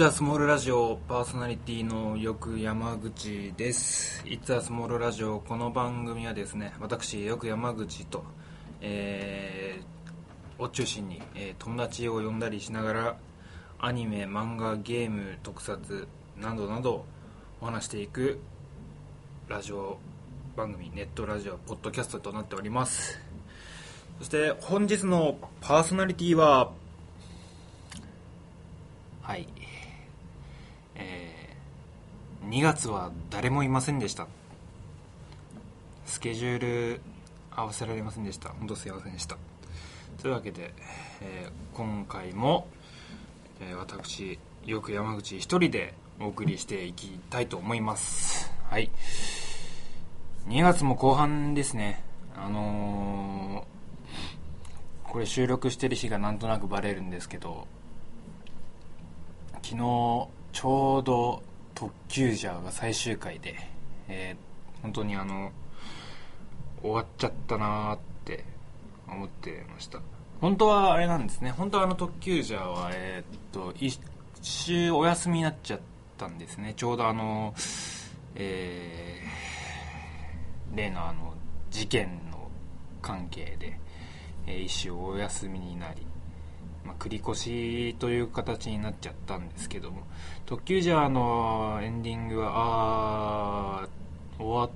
いつはスモールラジオパーソナリティのよく山口です。いつはスモールラジオこの番組はですね、私よく山口と、えーを中心に、えー友達を呼んだりしながらアニメ、漫画、ゲーム、特撮などなどお話していくラジオ番組、ネットラジオ、ポッドキャストとなっております。そして本日のパーソナリティははい、えー2月は誰もいませんでした。スケジュール合わせられませんでした。本当すいませんでした。というわけで、えー今回も、えー私よく山口一人でお送りしていきたいと思います。はい。2月も後半ですね。あのーこれ収録してる日がなんとなくバレるんですけど昨日ちょうど「特急ジャー」が最終回で、えー本当にあの終わっちゃったなーって思ってました。本当はあれなんですね。本当はあの「特急ジャーは」えーっと一週お休みになっちゃったんですね。ちょうどあのえー例のあの事件の関係で、えー一週お休みになりまあ、繰り越しという形になっちゃったんですけども特急ジャーのエンディングはあ終わ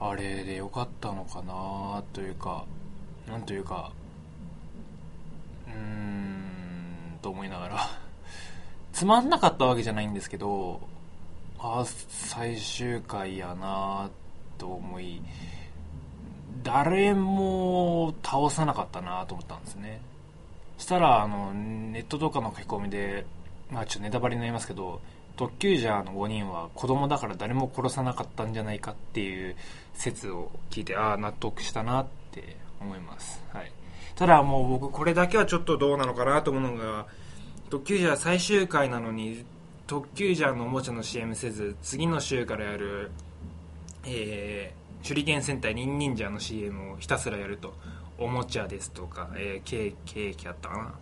あれでよかったのかなというかなんというかうーんと思いながらつまんなかったわけじゃないんですけどあー最終回やなと思い誰も倒さなかったなと思ったんですね。したらあのネットとかの書き込みでまあちょっとネタバレになりますけど特急ジャーの5人は子供だから誰も殺さなかったんじゃないかっていう説を聞いてああ納得したなって思います、はい、ただもう僕これだけはちょっとどうなのかなと思うのが特急ジャー最終回なのに特急ジャーのおもちゃの CM せず次の週からやるえー手裏剣戦隊ニンニンジャーの CM をひたすらやると。おもちゃですとか、えーケーキあったかな？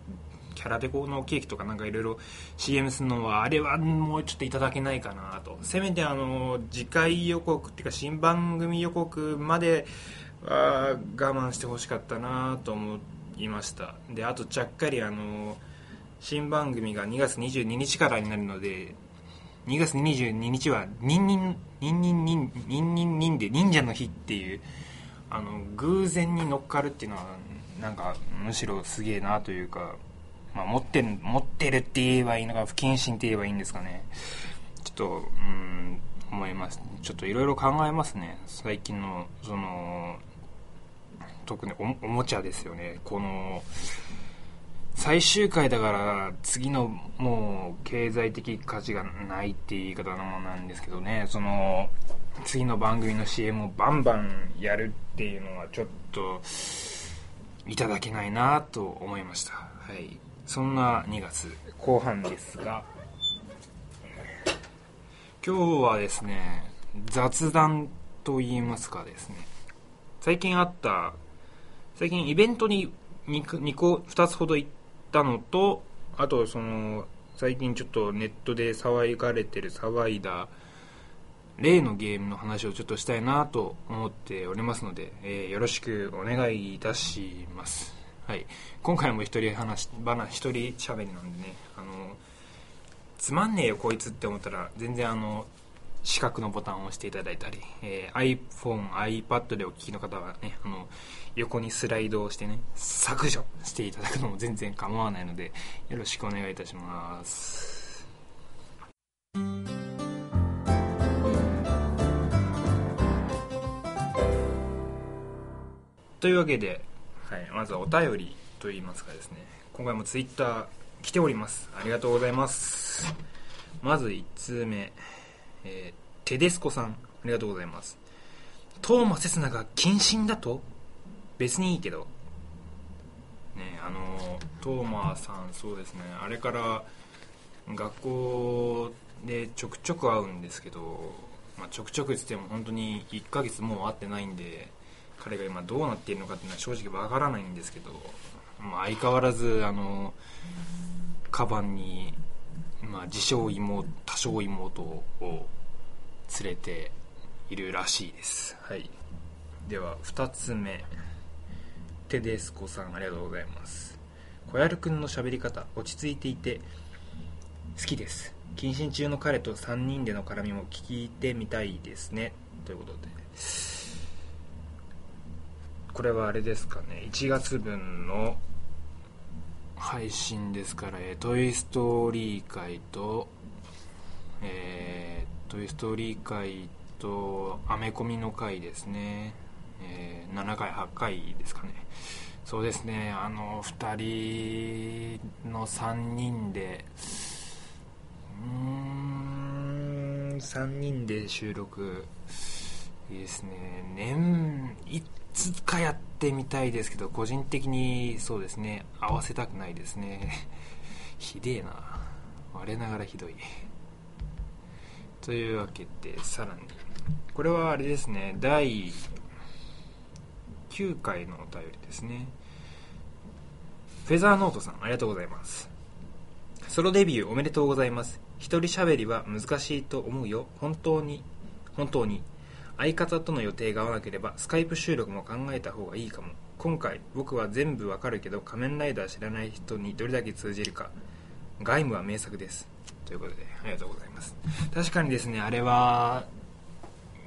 キャラデコのケーキとかなんかいろいろ CM するのはあれはもうちょっといただけないかなと。せめてあの次回予告っていうか新番組予告までは我慢してほしかったなと思いました。であとちゃっかりあの新番組が2月22日からになるので2月22日はニンニンニンニンニンニンニンニンで忍者の日っていうあの偶然に乗っかるっていうのはなんかむしろすげえなというか、まあ、持ってる持ってるって言えばいいのか不謹慎って言えばいいんですかね。ちょっとうん思います。ちょっといろいろ考えますね。最近のその特におもちゃですよね。この最終回だから次のもう経済的価値がないっていう言い方のものなんですけどね。その次の番組の CM をバンバンやるっていうのはちょっといただけないなと思いました。はい。そんな2月後半ですが今日はですね雑談と言いますかですね最近あった最近イベントに 2, 個2つほど行ったのとあとその最近ちょっとネットで騒がれてる騒いだ例のゲームの話をちょっとしたいなと思っておりますので、えーよろしくお願いいたします。はい。今回も一人話話一人喋りなんでねあのつまんねえよこいつって思ったら全然あの四角のボタンを押していただいたり、えー iPhone、iPad でお聞きの方はねあの横にスライドをしてね削除していただくのも全然構わないのでよろしくお願いいたします。というわけで、はい、まずはお便りといいますかですね。今回も Twitter 来ております。ありがとうございます。まず1通目、えーテデスコさん。ありがとうございます。トーマセスナが謹慎だと？別にいいけど。ねあのトーマさんそうですね。あれから学校でちょくちょく会うんですけど、まあ、ちょくちょくっつっても本当に1ヶ月もう会ってないんで彼が今どうなっているのかっていうのは正直わからないんですけど、まあ、相変わらずあのカバンに、まあ、自称妹多少妹を連れているらしいです。はい。では2つ目。テデスコさんありがとうございます。小籔くんの喋り方落ち着いていて好きです。謹慎中の彼と3人での絡みも聞いてみたいですね。ということで。これはあれですかね。1月分の配信ですから「えトイ・ストーリー会」と「えー、トイ・ストーリー会」とアメコミの回ですね、えー、7回8回ですかね。そうですね。あの2人の3人でうーん3人で収録。いいですね。年つかやってみたいですけど個人的にそうですね。合わせたくないですね。ひでえな。我ながらひどい。というわけでさらに。これはあれですね。第9回のお便りですね。フェザーノートさんありがとうございます。ソロデビューおめでとうございます。一人喋りは難しいと思うよ。本当に本当に。相方との予定が合わなければスカイプ収録も考えた方がいいかも。今回僕は全部わかるけど仮面ライダー知らない人にどれだけ通じるか。外務は名作です。ということでありがとうございます。確かにですねあれは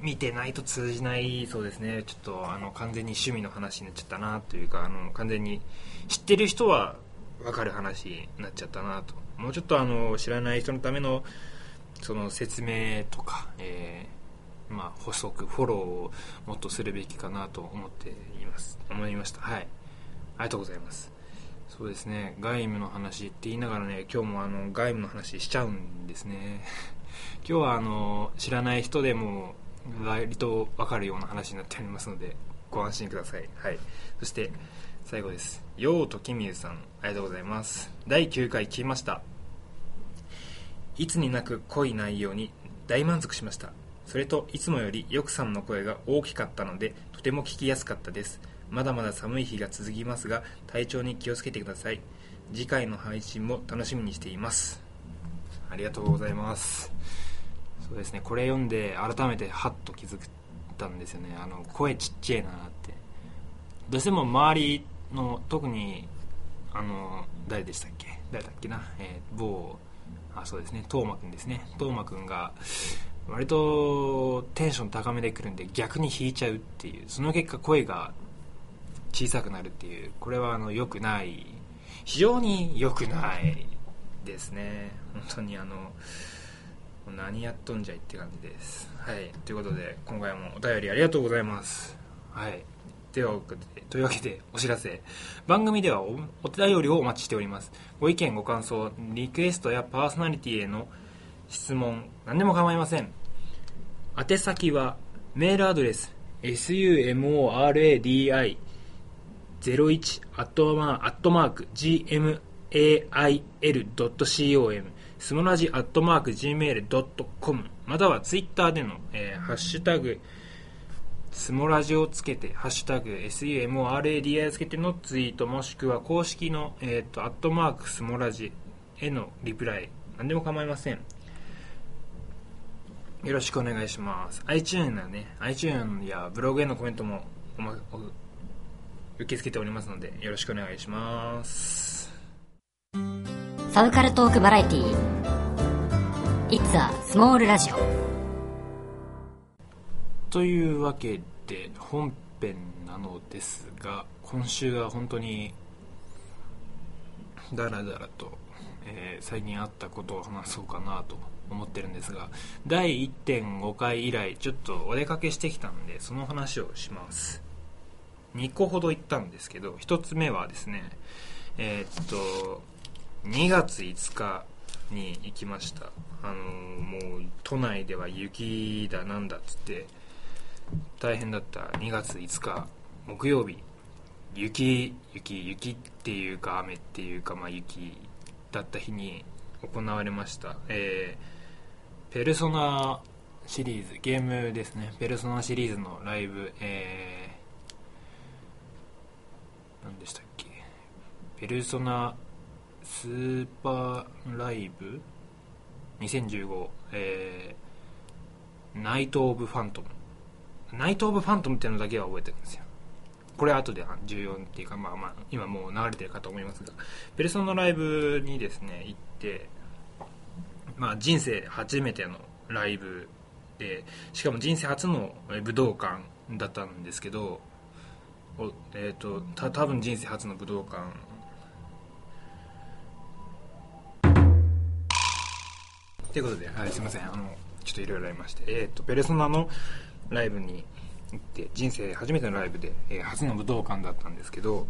見てないと通じないそうですね。ちょっとあの完全に趣味の話になっちゃったなというかあの完全に知ってる人は分かる話になっちゃったなと。もうちょっとあの知らない人のためのその説明とか、え、まあ、補足フォローをもっとするべきかなと思っています。思いました。はい。ありがとうございます。そうですね。外務の話って言いながらね今日もあの外務の話しちゃうんですね。今日はあの知らない人でも割と分かるような話になっておりますのでご安心ください、はい、そして最後です。ようときみゆさんありがとうございます。第9回聞きました。いつになく濃い内容に大満足しました。それといつもよりよくさんの声が大きかったのでとても聞きやすかったです。まだまだ寒い日が続きますが体調に気をつけてください。次回の配信も楽しみにしています。ありがとうございます。そうですねこれ読んで改めてハッと気づいたんですよね。あの声ちっちゃいなって。どうしても周りの特にあの誰でしたっけ？誰だっけな、えー、某あそうですね斗真君ですね。斗真君が割とテンション高めでくるんで逆に引いちゃうっていうその結果声が小さくなるっていうこれはあの良くない。非常に良くないですね。本当にあの何やっとんじゃいって感じです。はい。ということで今回もお便りありがとうございます。はい。ではというわけでお知らせ。番組ではおお便りをお待ちしております。ご意見ご感想リクエストやパーソナリティへの質問何でも構いません宛先はメールアドレス sumoradi01 アットマーク gmail.com スモラジアットマーク Gmail.com またはツイッターでの、えー、ハッシュタグスモラジをつけて、ハッシュタグ SUMORADI をつけてのツイートもしくは公式の、えっ、ー、と、アットマークスモラジへのリプライ、何でも構いません。よろしくお願いします。iTunes のね、iTunes やブログへのコメントもお、ま、お受け付けておりますので、よろしくお願いします。サブカルトークバラエティー It's a Small Radio というわけで本編なのですが今週は本当にだらだらと、えー、最近あったことを話そうかなと思ってるんですが第1.5回以来ちょっとお出かけしてきたんでその話をします。2個ほど行ったんですけど1つ目はですねえー、っと2月5日に行きました。あのもう都内では雪だなんだっつって大変だった。2月5日木曜日。雪雪雪っていうか雨っていうかまあ雪だった日に行われました。えー、ペルソナシリーズゲームですね。ペルソナシリーズのライブえー、何でしたっけ？ペルソナスーパーライブ？2015、えー、ナイト・オブ・ファントムナイト・オブ・ファントムっていうのだけは覚えてるんですよ。これ後で重要っていうかまあまあ今もう流れてるかと思いますがペルソナライブにですね行ってまあ人生初めてのライブでしかも人生初の武道館だったんですけどおえっ、ー、とた多分人生初の武道館。ということで、はい、すいません。あのちょっといろいろありましてえっ、ー、とペルソナのライブに行って人生初めてのライブで、えー、初の武道館だったんですけど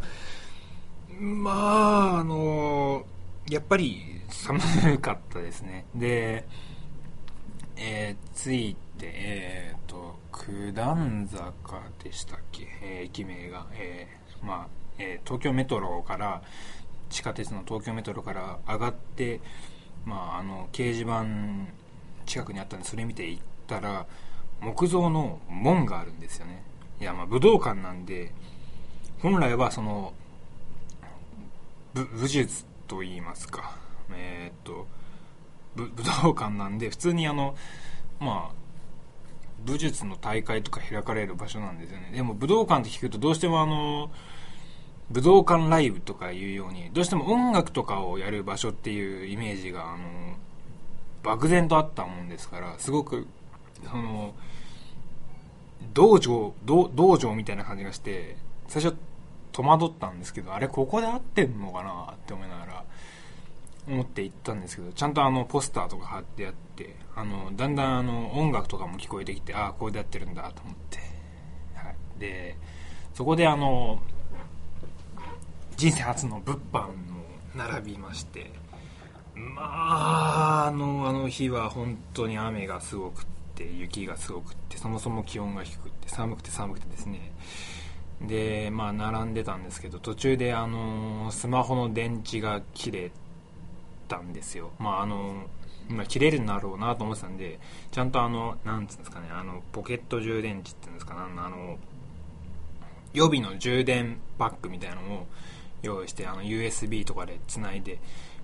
まああのやっぱり寒かったですね。でえー、着いてえっ、ー、と九段坂でしたっけ、えー、駅名が、えー、まあ、えー、東京メトロから地下鉄の東京メトロから上がってまああの掲示板近くにあったんでそれ見て行ったら木造の門があるんですよね。いやまあ武道館なんで本来はその武術と言いますか。えー、っと武道館なんで普通にあのまあ武術の大会とか開かれる場所なんですよね。でも武道館って聞くとどうしてもあの武道館ライブとかいうようにどうしても音楽とかをやる場所っていうイメージがあの漠然とあったもんですからすごくその道場道道場みたいな感じがして最初戸惑ったんですけどあれここで合ってんのかな？って思いながら思って行ったんですけどちゃんとあのポスターとか貼ってあってあのだんだんあの音楽とかも聞こえてきてああこれでやってるんだと思って、はい、でそこであの人生初の物販も並びましてまああのあの日は本当に雨がすごくって雪がすごくってそもそも気温が低くて寒くて寒くてですね。でまあ並んでたんですけど途中であのスマホの電池が切れたんですよ。まああの今切れるんだろうなと思ってたんでちゃんとあのなんつうんですかねあのポケット充電池っていうんですかねあの予備の充電パックみたいなのを用意してあの USB とかでつないで、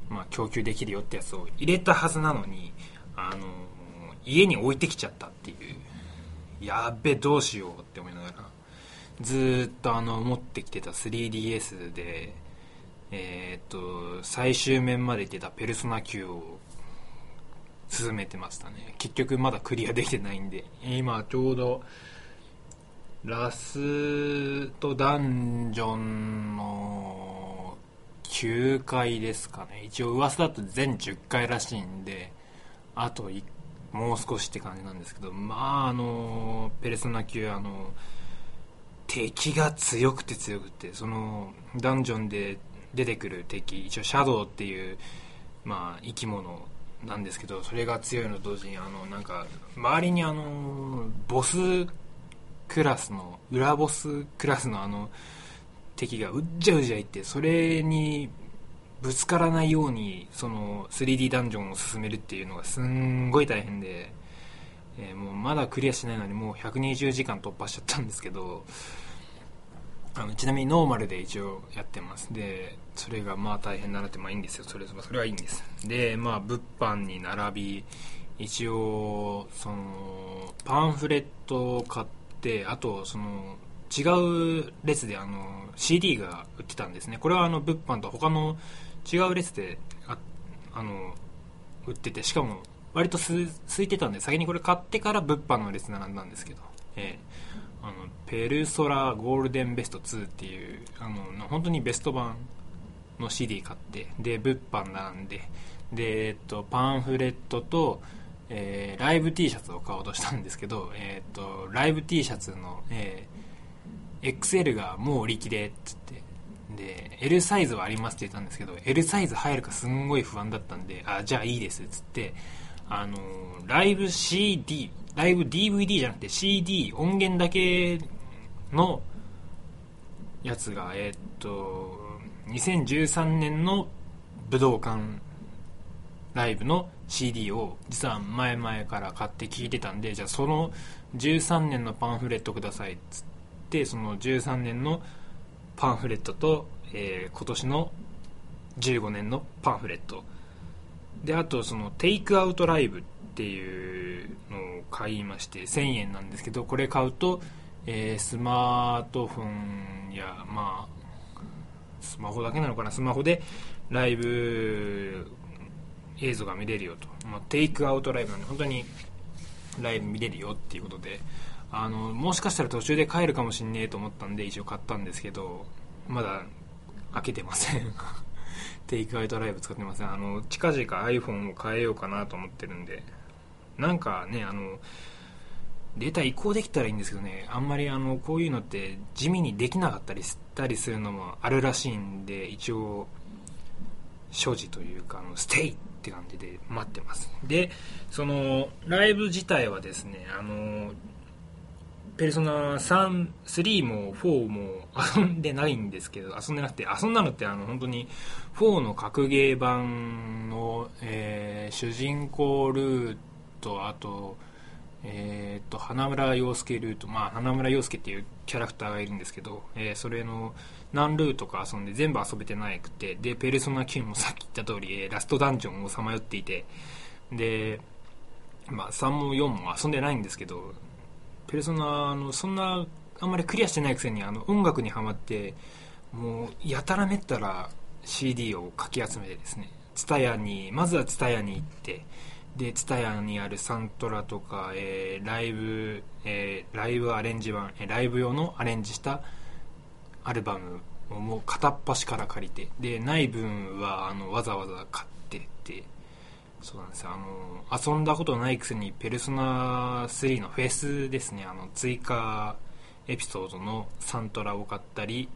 まあ、供給できるよってやつを入れたはずなのにあの家に置いてきちゃったっていう。やっべどうしようって思いながら。ずっとあの持ってきてた 3DS でえー、っと最終面まで行ってたペルソナ9を進めてましたね。結局まだクリアできてないんで。今ちょうどラストダンジョンの9回ですかね。一応噂だと全10回らしいんであともう少しって感じなんですけど。まああのペルソナ級あの敵が強くて強くてそのダンジョンで出てくる敵一応シャドウっていうまあ生き物なんですけどそれが強いのと同時にあのなんか周りにあのボスクラスの裏ボスクラスのあの敵がうっじゃうじゃいってそれにぶつからないようにその 3D ダンジョンを進めるっていうのがすんごい大変で、えー、もうまだクリアしないのにもう120時間突破しちゃったんですけどあのちなみにノーマルで一応やってます。でそれがまあ大変だなってまあいいんですよ。それそれはいいんです。でまあ物販に並び一応そのパンフレットを買ってあとその違う列であの CD が売ってたんですね。これはあの物販と他の違う列でああの売っててしかも割とす空いてたんで先にこれ買ってから物販の列並んだんですけど、えー、あのペルソラゴールデンベスト2っていうあの本当にベスト版の CD 買ってで物販並んで。で、えっと、パンフレットとえー、ライブ T シャツを買おうとしたんですけど、えーと、ライブ T シャツの、えー、XL がもう売り切れっつって。で L サイズはありますって言ったんですけど L サイズ入るかすんごい不安だったんであじゃあいいですっつってあのライブ CD ライブ DVD じゃなくて CD 音源だけのやつがえっ、と2013年の武道館ライブの CD を実は前々から買って聞いてたんでじゃあその13年のパンフレットくださいっつってその13年のパンフレットと、えー、今年の15年のパンフレットであとそのテイクアウトライブっていうのを買いまして1000円なんですけどこれ買うと、えースマートフォンやまあスマホだけなのかなスマホでライブ映像が見れるよと、まあ、テイクアウトライブなんで本当にライブ見れるよっていうことで。あのもしかしたら途中で帰るかもしんねえと思ったんで一応買ったんですけどまだ開けてません。テイクアウトライブ使ってません。あの近々 iPhone を変えようかなと思ってるんで。なんかねあのデータ移行できたらいいんですけどね。あんまりあのこういうのって地味にできなかったりしたりするのもあるらしいんで一応所持というかあのステイって感じで待ってます。でそのライブ自体はですねあのペルソナ3、3も4も遊んでないんですけど、遊んでなくて、遊んだのってあの本当に4の格ゲー版の、えー主人公ルート、あと、えー、と花村洋介ルート、まあ、花村洋介っていうキャラクターがいるんですけど、えーそれの何ルートか遊んで全部遊べてなくてでペルソナ9もさっき言った通り、えーラストダンジョンをさまよっていてで、まあ、3も4も遊んでないんですけどペルソナのそんなあんまりクリアしてないくせにあの音楽にはまってもうやたらめったら CD をかき集めてですね TSUTAYA にまずは TSUTAYA に行ってで TSUTAYA にあるサントラとか、えーライブ、えーライブアレンジ版、えーライブ用のアレンジしたアルバムをもう片っ端から借りてでない分はあのわざわざ買ってそうなんですあの遊んだことないくせにペルソナ3のフェスですね。あの追加エピソードのサントラを買ったり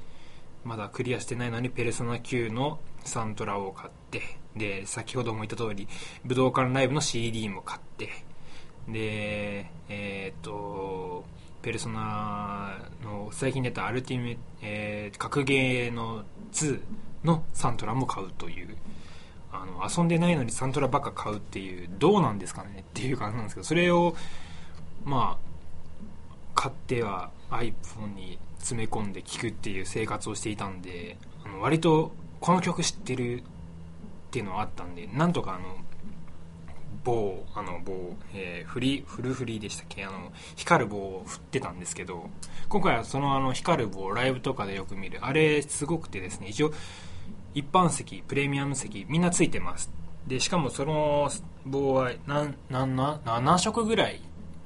まだクリアしてないのにペルソナ9のサントラを買ってで先ほども言った通り武道館ライブの CD も買ってでえっ、とペルソナの最近出たアルティメ、えー格ゲーの2のサントラも買うというあの遊んでないのにサントラばっか買うっていうどうなんですかねっていう感じなんですけどそれをまあ買っては iPhone に詰め込んで聴くっていう生活をしていたんであの割とこの曲知ってるっていうのはあったんでなんとかあの棒あの棒、えーフリフルフリーでしたっけ？あの光る棒を振ってたんですけど今回はそのあの光る棒ライブとかでよく見る。あれすごくてですね一応一般席プレミアム席みんなついてます。でしかもその棒はなんな7色ぐらい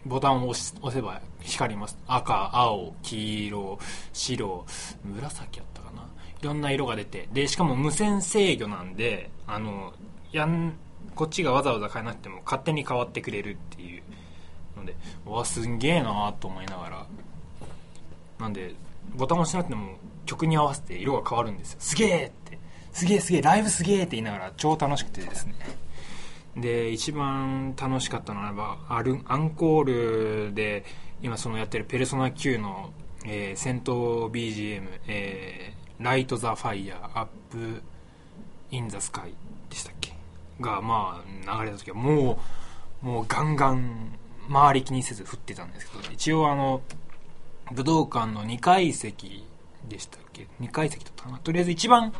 ボタンを押せば光ります。赤青黄色白紫やったかな？いろんな色が出て。でしかも無線制御なんであのやんこっちがわざわざ変えなくても勝手に変わってくれるっていう。のでうわすんげえなと思いながら。なんでボタンを押しなくても曲に合わせて色が変わるんですよ。すげえって。すげえすげえライブすげえって言いながら超楽しくてですね。で一番楽しかったのはアルアンコールで今そのやってる「ペルソナ Qの」えー戦闘 BGM、えー Light the Fire Up in the Sky でしたっけ？がまあ流れた時はもうもうガンガン周り気にせず振ってたんですけど一応あの武道館の2階席でしたっけ？2階席だったかな？とりあえず一番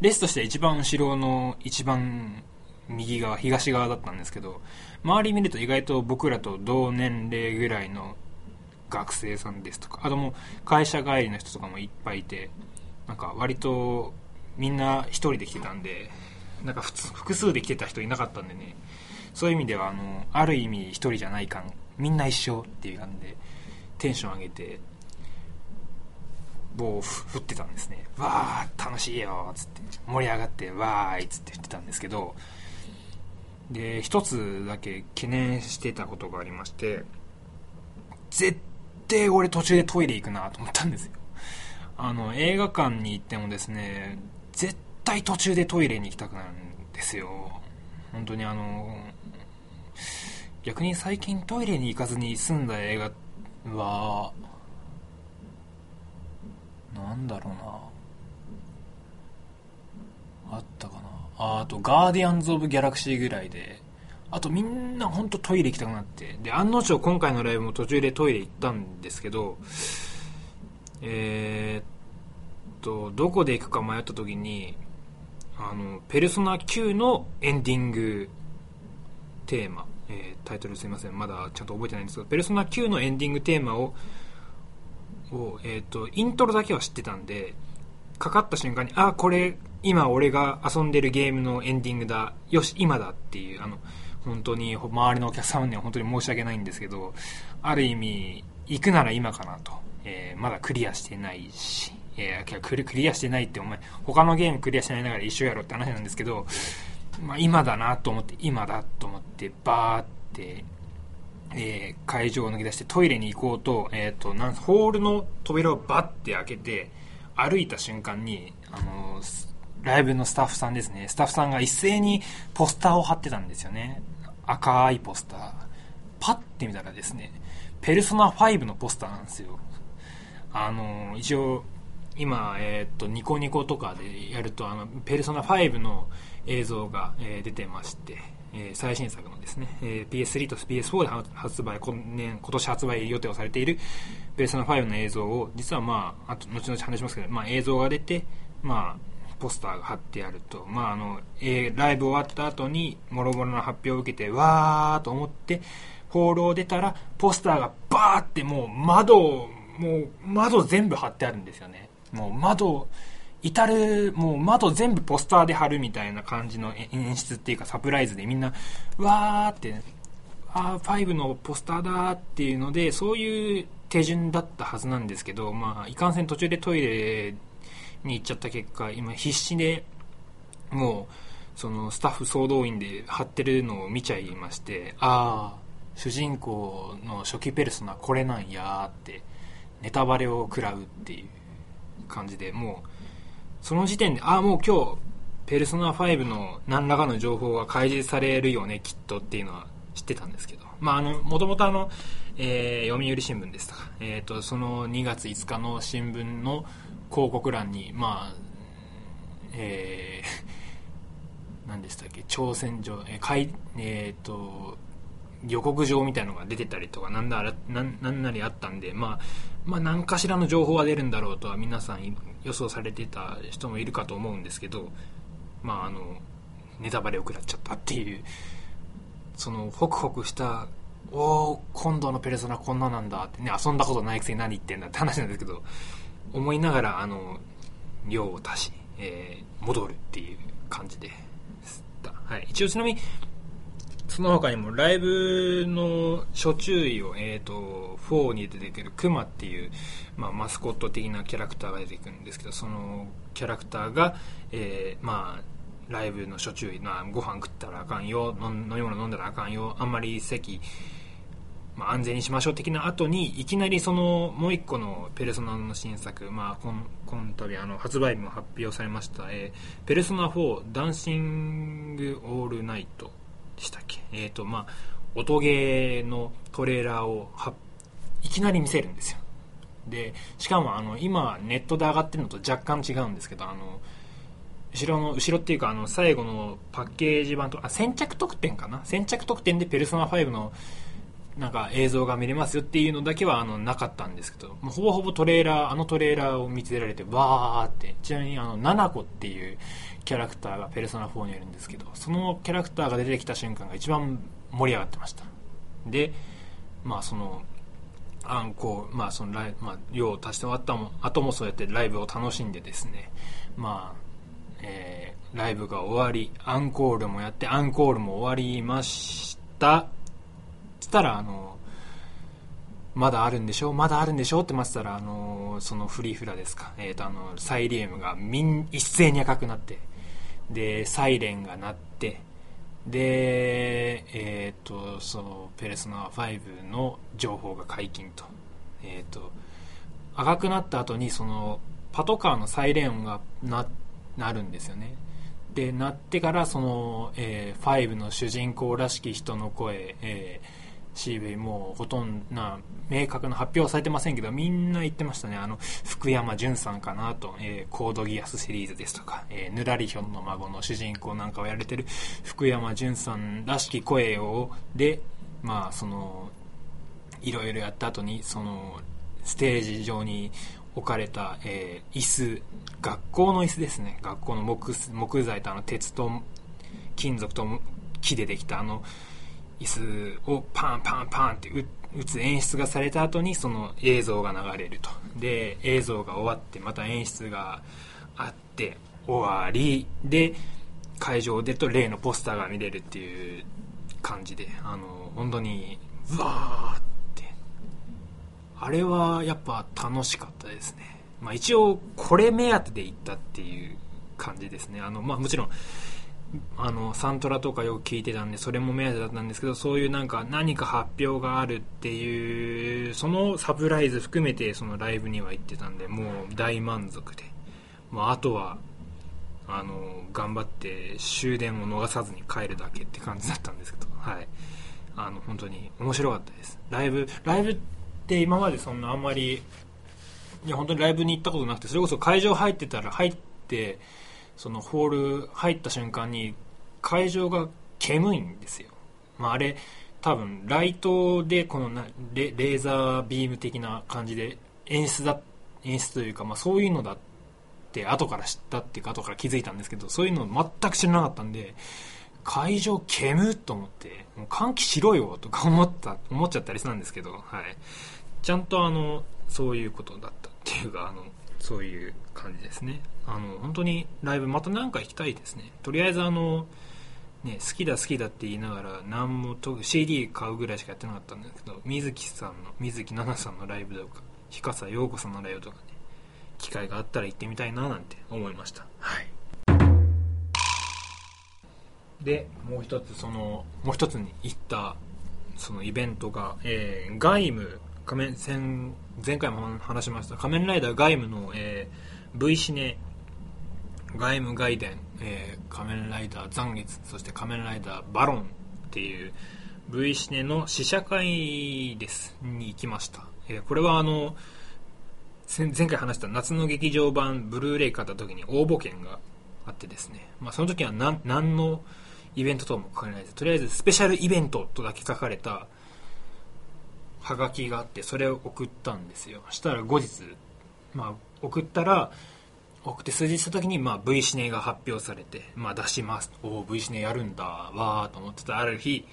レスとしては一番後ろの一番右側東側だったんですけど周り見ると意外と僕らと同年齢ぐらいの学生さんですとかあともう会社帰りの人とかもいっぱいいてなんか割とみんな一人で来てたんでなんか普通複数で来てた人いなかったんでねそういう意味ではあのある意味一人じゃない感みんな一緒っていう感じでテンション上げて棒を振ってたんですね。わー楽しいよっつって。盛り上がってわーいつって言ってたんですけどで一つだけ懸念してたことがありまして絶対俺途中でトイレ行くなと思ったんですよ。あの映画館に行ってもですね絶対途中でトイレに行きたくなるんですよ。本当にあの逆に最近トイレに行かずに済んだ映画はなんだろうな。あったかな。ああとガーディアンズ・オブ・ギャラクシーぐらいで。あとみんな本当トイレ行きたくなって。で案の定今回のライブも途中でトイレ行ったんですけどえーっとどこで行くか迷った時にあのペルソナ9のエンディングテーマ、えータイトルすいません。まだちゃんと覚えてないんですけどペルソナ9のエンディングテーマをを、えー、とイントロだけは知ってたんでかかった瞬間にあこれ今俺が遊んでるゲームのエンディングだ。よし今だっていうあの本当に周りのお客様には本当に申し訳ないんですけどある意味行くなら今かなと、えーまだクリアしてないし、えークリクリアしてないってお前他のゲームクリアしないながら一緒やろって話なんですけど、まあ、今だなと思って今だと思ってバーってえー会場を抜け出してトイレに行こうと,、えー、となんホールの扉をバッて開けて歩いた瞬間に、あのーライブのスタッフさんですね。スタッフさんが一斉にポスターを貼ってたんですよね。赤いポスター。パッて見たらですねペルソナ5のポスターなんですよ。あのー一応今、えー、とニコニコとかでやるとあのペルソナ5の映像が、え出てまして、えー最新作のですね、えー PS3 と PS4 で発売今年発売予定をされているペルソナ5の映像を実はまああと後々話しますけど、まあ、映像が出てまあポスターが貼ってあると、まああのえーライブ終わった後にもろもろの発表を受けてわーと思ってホールを出たらポスターがバーってもう窓もう窓全部貼ってあるんですよね。もう窓至るもう窓全部ポスターで貼るみたいな感じの演出っていうかサプライズでみんなわーってあー5のポスターだっていうのでそういう手順だったはずなんですけど、まあ、いかんせん途中でトイレに行っちゃった結果今必死でもうそのスタッフ総動員で貼ってるのを見ちゃいましてああ主人公の初期ペルソナこれなんやーってネタバレを食らうっていう感じでもうその時点でああもう今日ペルソナ5の何らかの情報は開示されるよねきっとっていうのは知ってたんですけど。まああのもともとあの、えー読売新聞ですとか、えー、とその2月5日の新聞の広告欄にまあえー 何でしたっけ挑戦状、えーかいえーと予告状みたいのが出てたりとかなんだらなんなんなりあったんで、まあ、まあ何かしらの情報は出るんだろうとは皆さん予想されてた人もいるかと思うんですけど、まあ、あのネタバレを食らっちゃったっていうそのホクホクしたおお今度のペルソナこんななんだってね遊んだことないくせに何言ってんだって話なんですけど思いながらあの量を足し、えー戻るっていう感じでした、はい、一応ちなみにその他にもライブの初注意を、えー、と4に出てくるクマっていう、まあ、マスコット的なキャラクターが出てくるんですけどそのキャラクターが、えーまあ、ライブの初注意、まあ、ご飯食ったらあかんよ飲み物飲んだらあかんよあんまり席、まあ、安全にしましょう的な後にいきなりそのもう一個のペルソナの新作、まあ、こん今度あの発売日も発表されました、えーペルソナ4ダンシングオールナイト。でしたっけ？えっ、とまあ音ゲーのトレーラーをいきなり見せるんですよ。でしかもあの今ネットで上がってるのと若干違うんですけどあの後ろの後ろっていうかあの最後のパッケージ版とあ先着特典かな？先着特典でペルソナ5のなんか映像が見れますよっていうのだけはあのなかったんですけどもほぼほぼトレーラーあのトレーラーを見つけられてわーって。ちなみにあのナナコっていうキャラクターがペルソナ4にいるんですけどそのキャラクターが出てきた瞬間が一番盛り上がってました。でまあそのアンコールまあそのライまあ用を足して終わったも後もそうやってライブを楽しんでですねまあえーライブが終わりアンコールもやってアンコールも終わりました。つったらあのまだあるんでしょまだあるんでしょって待ってたらあのそのフリーフラですか、えー、とあのサイリウムがみん一斉に赤くなってでサイレンが鳴ってでえっ、とそのペルソナ5の情報が解禁と。えっ、と赤くなった後にそのパトカーのサイレン音がななるんですよね。でなってからその、えー、5の主人公らしき人の声、えー CV もうほとんどな明確な発表はされてませんけどみんな言ってましたね。あの福山潤さんかなと、えーコードギアスシリーズですとか、えーぬらりひょんの孫の主人公なんかをやれてる福山潤さんらしき声をでまあそのいろいろやった後にそのステージ上に置かれた、えー、椅子学校の椅子ですね。学校の木木材とあの鉄と金属と木でできたあの椅子をパンパンパンって打つ演出がされた後にその映像が流れると。で映像が終わってまた演出があって終わり。で会場でと例のポスターが見れるっていう感じで。あの本当にうわーって。あれはやっぱ楽しかったですね、まあ、一応これ目当てで行ったっていう感じですね。あの、まあ、もちろんあのサントラとかよく聞いてたんでそれも目当てだったんですけどそういうなんか何か発表があるっていうそのサプライズ含めてそのライブには行ってたんでもう大満足で、まあ、あとはあの頑張って終電を逃さずに帰るだけって感じだったんですけど、はい、あの本当に面白かったです。ライブライブって今までそんなあんまりいや本当にライブに行ったことなくてそれこそ会場入ってたら入ってそのホール入った瞬間に会場が煙いんですよ、まあ、あれ多分ライトでこのレーザービーム的な感じで演出だ演出というか、まあ、そういうのだって後から知ったっていうか後から気づいたんですけどそういうの全く知らなかったんで会場煙と思ってもう換気しろよとか思った思っちゃったりしたんですけど、はい、ちゃんとあのそういうことだったっていうかあのそういう感じですね。あの本当にライブまた何か行きたいですね。とりあえずあのね、好きだ好きだって言いながら何もと CD 買うぐらいしかやってなかったんですけど水木さんの水木奈々さんのライブとか日笠陽子さんのライブとかね機会があったら行ってみたいななんて思いました。はい。でもう一つそのもう一つに行ったそのイベントが、えー、ガイム仮面前前回も話しました。仮面ライダーガイムの、えー、V シネ。外務外伝、えー、仮面ライダー残月そして仮面ライダーバロンっていう V シネの試写会です。に行きました、えー、これはあの前回話した夏の劇場版ブルーレイ買った時に応募券があってですね、まあ、その時は何何のイベントとも書かれないです。とりあえずスペシャルイベントとだけ書かれたはがきがあってそれを送ったんですよ。したら後日、まあ、送ったら送って数日した時に、まあ、V シネが発表されて、まあ、出します。おお V シネやるんだわーと思ってた。ある日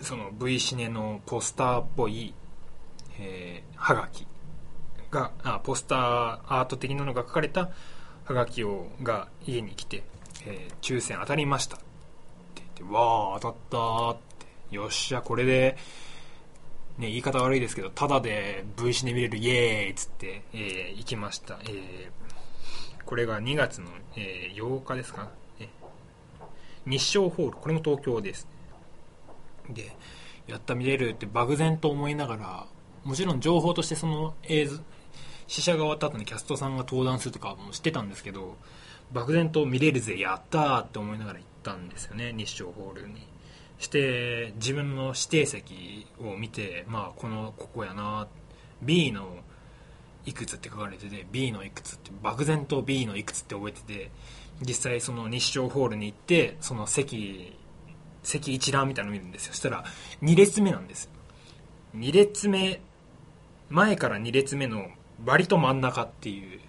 その V シネのポスターっぽい、えー、はがきがあポスターアート的なのが書かれたはがきをが家に来て、えー、抽選当たりましたって言ってわー当たったって。よっしゃこれでね、言い方悪いですけど、ただで V シネ見れるイエーイっつって、えー、行きました。えーこれが2月の、えー、8日ですか、ね、日照ホール、これも東京です。で、やった見れるって漠然と思いながら、もちろん情報としてその映像、試写が終わった後にキャストさんが登壇するとかも知ってたんですけど、漠然と見れるぜ、やったーって思いながら行ったんですよね、日照ホールに。して自分の指定席を見て、まあ、このここやな B のいくつって書かれてて B のいくつって漠然と B のいくつって覚えてて実際その日照ホールに行ってその席席一覧みたいなの見るんですよ。そしたら2列目なんです2列目前から2列目の割と真ん中っていう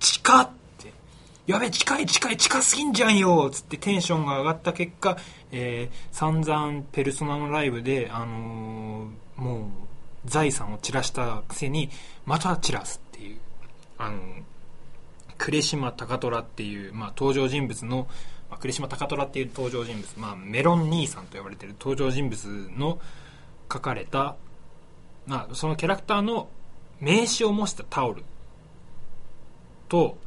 近っやべ近い近い近すぎんじゃんよつってテンションが上がった結果、えー、散々ペルソナのライブであのー、もう財産を散らしたくせにまた散らすっていうあのー呉島高虎っていう、まあ、登場人物の、まあ、呉島高虎っていう登場人物、まあ、メロン兄さんと呼ばれてる登場人物の書かれた、まあ、そのキャラクターの名刺を模したタオルと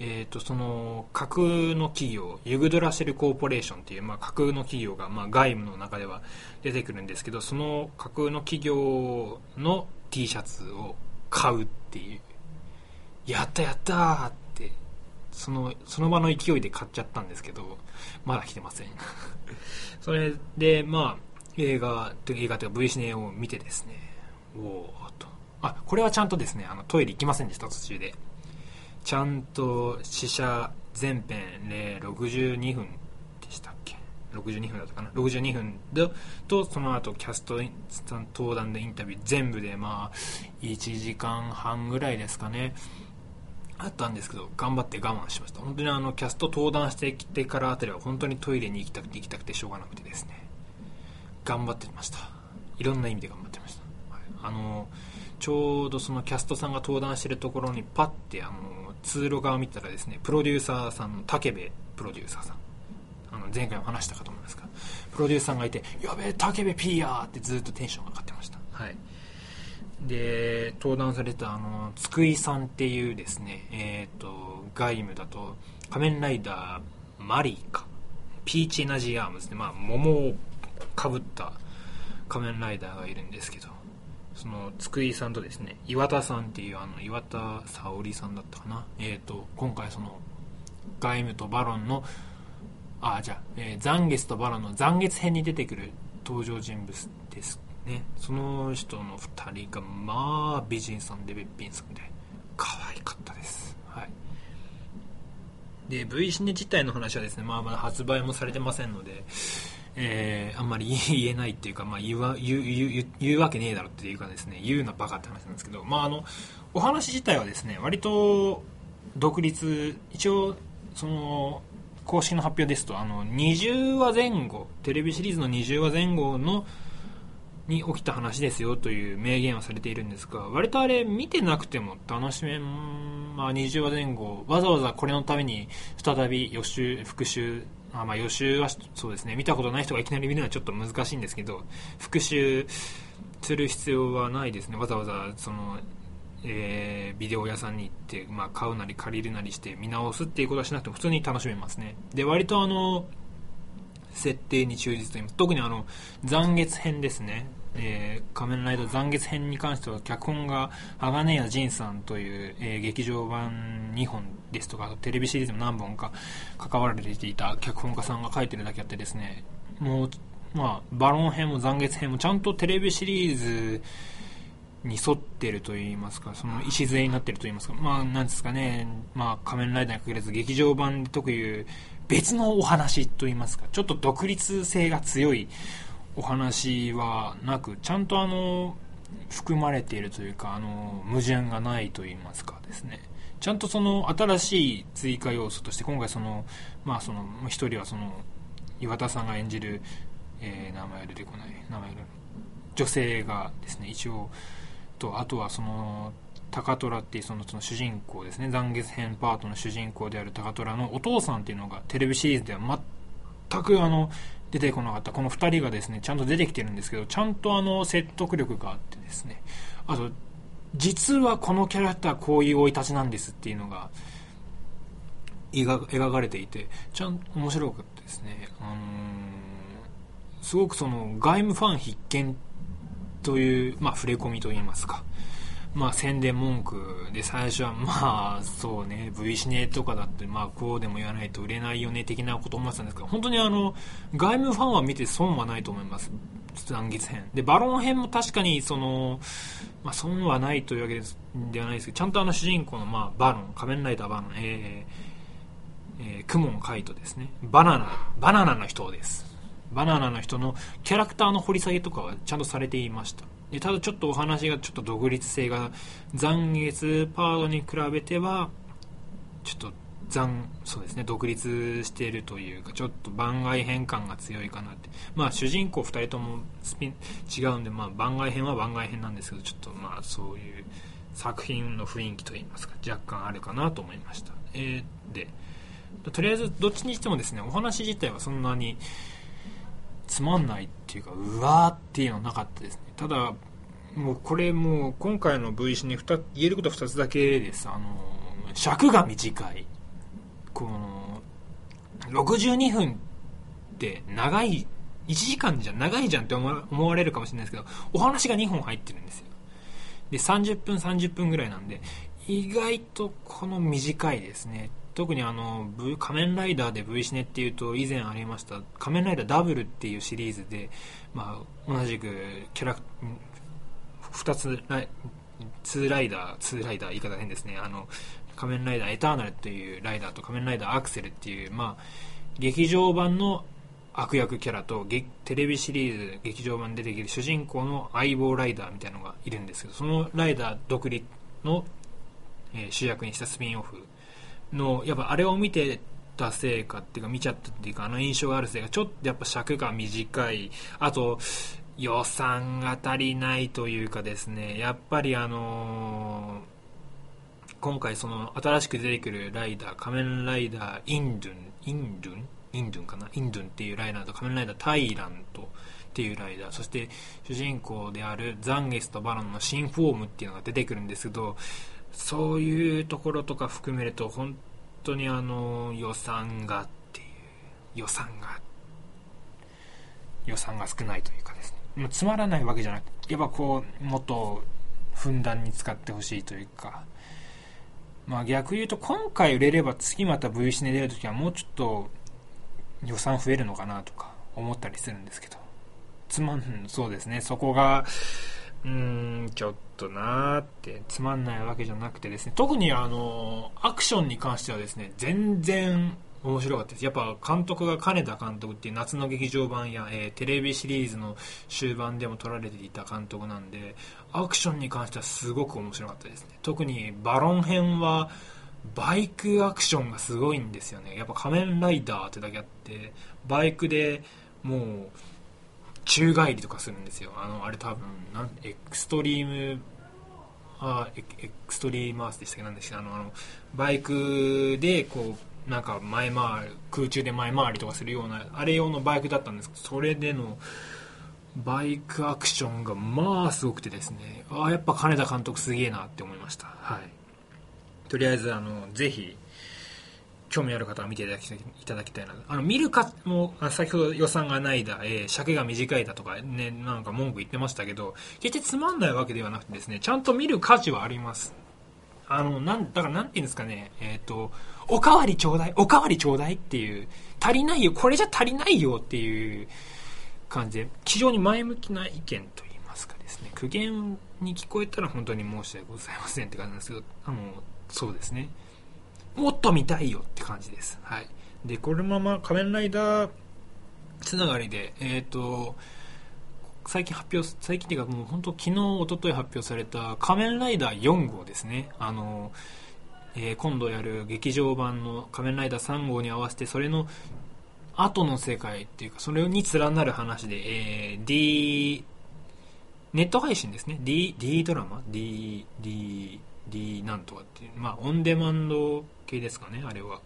えーと、その架空の企業ユグドラシェルコーポレーションっていう、まあ、架空の企業が、まあ、外務の中では出てくるんですけどその架空の企業の T シャツを買うっていうやったやったってそのその場の勢いで買っちゃったんですけどまだ来てません。それでまあ映画映画というか V シネを見てですねおおと。あこれはちゃんとですねあのトイレ行きませんでした途中で。ちゃんと試写全編で62分でしたっけ？62分だったかな？62分でとその後キャストさん登壇でインタビュー全部でまあ1時間半ぐらいですかね。あったんですけど頑張って我慢しました。本当にあのキャスト登壇してきてからあたりは本当にトイレに行きたくて行きたくてしょうがなくてですね。頑張ってました。いろんな意味で頑張ってました、はい、あのちょうどそのキャストさんが登壇してるところにパッてあの通路側を見たらですねプロデューサーさんの武部プロデューサーさん。あの前回も話したかと思いますがプロデューサーがいて「やべえ武部 P や!」ってずっとテンションが上がってました。はい。で登壇されたあの津久井さんっていうですねえっ、ー、と鎧武だと仮面ライダーマリーか。ピーチエナジーアームズで、まあ、桃をかぶった仮面ライダーがいるんですけど。その津久井さんとですね岩田さんっていうあの岩田沙織さんだったかな。えっ、ー、と今回その外務とバロンのあじゃあ、えー、残月とバロンの残月編に出てくる登場人物ですね。その人の2人がまあ美人さんでべっぴんさんで可愛かったです。はい。で V シネ自体の話はですね、まあ、まだ発売もされてませんので、えー、あんまり 言えないっていうか、まあ、言わ言う言言うわけねえだろっていうかですね言うなバカって話なんですけど、まあ、あのお話自体はですね割と独立一応その公式の発表ですとあの20話前後テレビシリーズの20話前後のに起きた話ですよという明言はされているんですが割とあれ見てなくても楽しめまあ、20話前後わざわざこれのために再び予習復習あまあ予習はそうですね。見たことない人がいきなり見るのはちょっと難しいんですけど復習する必要はないですね。わざわざそのえー、ビデオ屋さんに行って、まあ、買うなり借りるなりして見直すっていうことはしなくても普通に楽しめますね。で割とあの設定に忠実と言います。特にあの残月編ですね、えー、仮面ライダー残月編に関しては脚本が鋼谷仁さんという、えー、劇場版2本ですとかテレビシリーズも何本か関わられていた脚本家さんが書いてるだけあってですねもうまあバロン編も残月編もちゃんとテレビシリーズに沿ってると言いますか、その礎になってると言いますか、まあ、なんですかね、まあ、仮面ライダーに限らず劇場版特有別のお話と言いますか、ちょっと独立性が強いお話はなく、ちゃんとあの、含まれているというか、あの、矛盾がないと言いますかですね。ちゃんとその新しい追加要素として今回その、まあその、一人はその、岩田さんが演じる、えー、名前出てこない、名前女性がですね、一応、とあとはその高虎っていうそのその主人公ですね残月編パートの主人公である高虎のお父さんっていうのがテレビシリーズでは全くあの出てこなかった。この2人がですねちゃんと出てきてるんですけどちゃんとあの説得力があってですね。あと実はこのキャラクターこういう生い立ちなんですっていうのが描かれていてちゃんと面白かったですね、あのー、すごくその外務ファン必見という、まあ、触れ込みといいますか、まあ、宣伝文句で最初は、まあ、そうね、V シネとかだって、まあ、こうでも言わないと売れないよね、的なこと思ってたんですけど、本当にあの、外務ファンは見て損はないと思います。残月編。で、バロン編も確かに、その、まあ、損はないというわけではないですけど、ちゃんとあの主人公の、まあ、バロン、仮面ライダーバロン、えー、えー、クモンカイトですね。バナナ、バナナの人です。バナナの人のキャラクターの掘り下げとかはちゃんとされていましたでただちょっとお話がちょっと独立性が残月パートに比べてはちょっと残そうですね独立しているというかちょっと番外編感が強いかなって。まあ主人公2人ともスピン違うんで、まあ、番外編は番外編なんですけどちょっとまあそういう作品の雰囲気といいますか若干あるかなと思いました、えー、でとりあえずどっちにしてもですねお話自体はそんなにつまんないっていうかうわーっていうのはなかったですね。ただもうこれもう今回の V シに言えることは2つだけです。あの尺が短い。この62分って長い1時間じゃ長いじゃんって思われるかもしれないですけどお話が2本入ってるんですよ。で30分30分ぐらいなんで意外とこの短いですね。特にあの、仮面ライダーで V シネっていうと以前ありました仮面ライダーダブルっていうシリーズで、まあ、同じくキャラ2つライ2ライダー2ライダー言い方変ですね。あの仮面ライダーエターナルっていうライダーと仮面ライダーアクセルっていう、まあ、劇場版の悪役キャラとテレビシリーズ劇場版で出てきる主人公の相棒ライダーみたいなのがいるんですけどそのライダー独立の、えー、主役にしたスピンオフのやっぱあれを見てたせいかっていうか見ちゃったっていうかあの印象があるせいかちょっとやっぱ尺が短い。あと予算が足りないというかですねやっぱりあのー、今回その新しく出てくるライダー仮面ライダーインドゥンインドゥン？インドゥンかな？インドゥンっていうライダーと仮面ライダータイラントっていうライダー。そして主人公であるザンゲスとバロンの新フォームっていうのが出てくるんですけどそういうところとか含めると本当にあの予算がっていう予算が予算が少ないというかですね。つまらないわけじゃなくてやっぱこうもっとふんだんに使ってほしいというか。まあ逆言うと今回売れれば次また V シネ出るときはもうちょっと予算増えるのかなとか思ったりするんですけど。つまんそうですね。そこがうーんちょっとなーって。つまんないわけじゃなくてですね。特にあのアクションに関してはですね全然面白かったです。やっぱ監督が金田監督っていう夏の劇場版や、えー、テレビシリーズの終盤でも撮られていた監督なんでアクションに関してはすごく面白かったですね。特にバロン編はバイクアクションがすごいんですよね。やっぱ仮面ライダーってだけあってバイクでもう宙返りとかするんですよ。あのあれ多分なんエクストリームあエクストリーマースでしたっけ？なんでしたあのあのバイクでこうなんか前回る空中で前回りとかするようなあれ用のバイクだったんですけどそれでのバイクアクションがまあすごくてですねああやっぱ金田監督すげえなって思いました。はい。とりあえずあのぜひ興味ある方は見ていただきいただきたいな。あの見るかも先ほど予算がないだ、えー、尺が短いだとかねなんか文句言ってましたけど決してつまんないわけではなくてですねちゃんと見る価値はあります。あのなんだからなんて言うんですかねえっ、ー、とおかわりちょうだいおかわりちょうだいっていう足りないよこれじゃ足りないよっていう感じで非常に前向きな意見といいますかですね。苦言に聞こえたら本当に申し訳ございませんって感じなんですけどあのそうですね。もっと見たいよって感じです。はい。で、このまま仮面ライダーつながりで、えっ、ー、と、最近発表、最近っていうかもう本当昨日、一昨日発表された仮面ライダー4号ですね。あの、えー、今度やる劇場版の仮面ライダー3号に合わせて、それの後の世界っていうか、それに連なる話で、えー、D、ネット配信ですね。D、D ドラマ ?D、D、D なんとかっていう、まあ、オンデマンド系ですかね、あれは。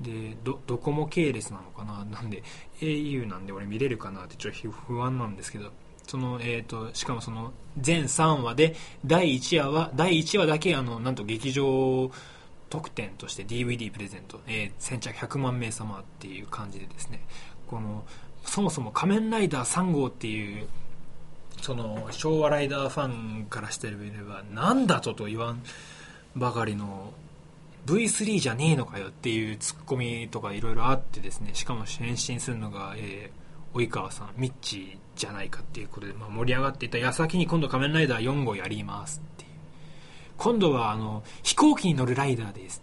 で、ど、ドコモ系列なのかな？なんで、au なんで俺見れるかなってちょっと不安なんですけど、その、えっ、ー、と、しかもその、全3話で、第1話は、第1話だけ、あの、なんと劇場特典として DVD プレゼント、えー、先着100万名様っていう感じでですね、この、そもそも仮面ライダー3号っていうその昭和ライダーファンからしてみればなんだとと言わんばかりの V3 じゃねえのかよっていうツッコミとかいろいろあってですねしかも変身するのが、えー、及川さんミッチじゃないかっていうことで、まあ、盛り上がっていた。矢先に今度仮面ライダー4号やりますっていう。今度はあの飛行機に乗るライダーです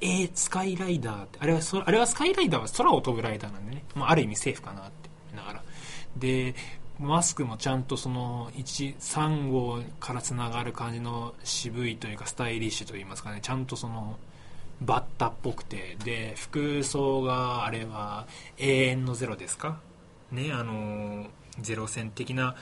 えー、スカイライダーって。あれはそあれはスカイライダーは空を飛ぶライダーなんでね、まあ、ある意味セーフかなって。ながら。でマスクもちゃんとその1、3号からつながる感じの渋いというかスタイリッシュといいますかね、ちゃんとそのバッタっぽくて、で、服装があれは永遠のゼロですか？ね、あの、ゼロ戦的な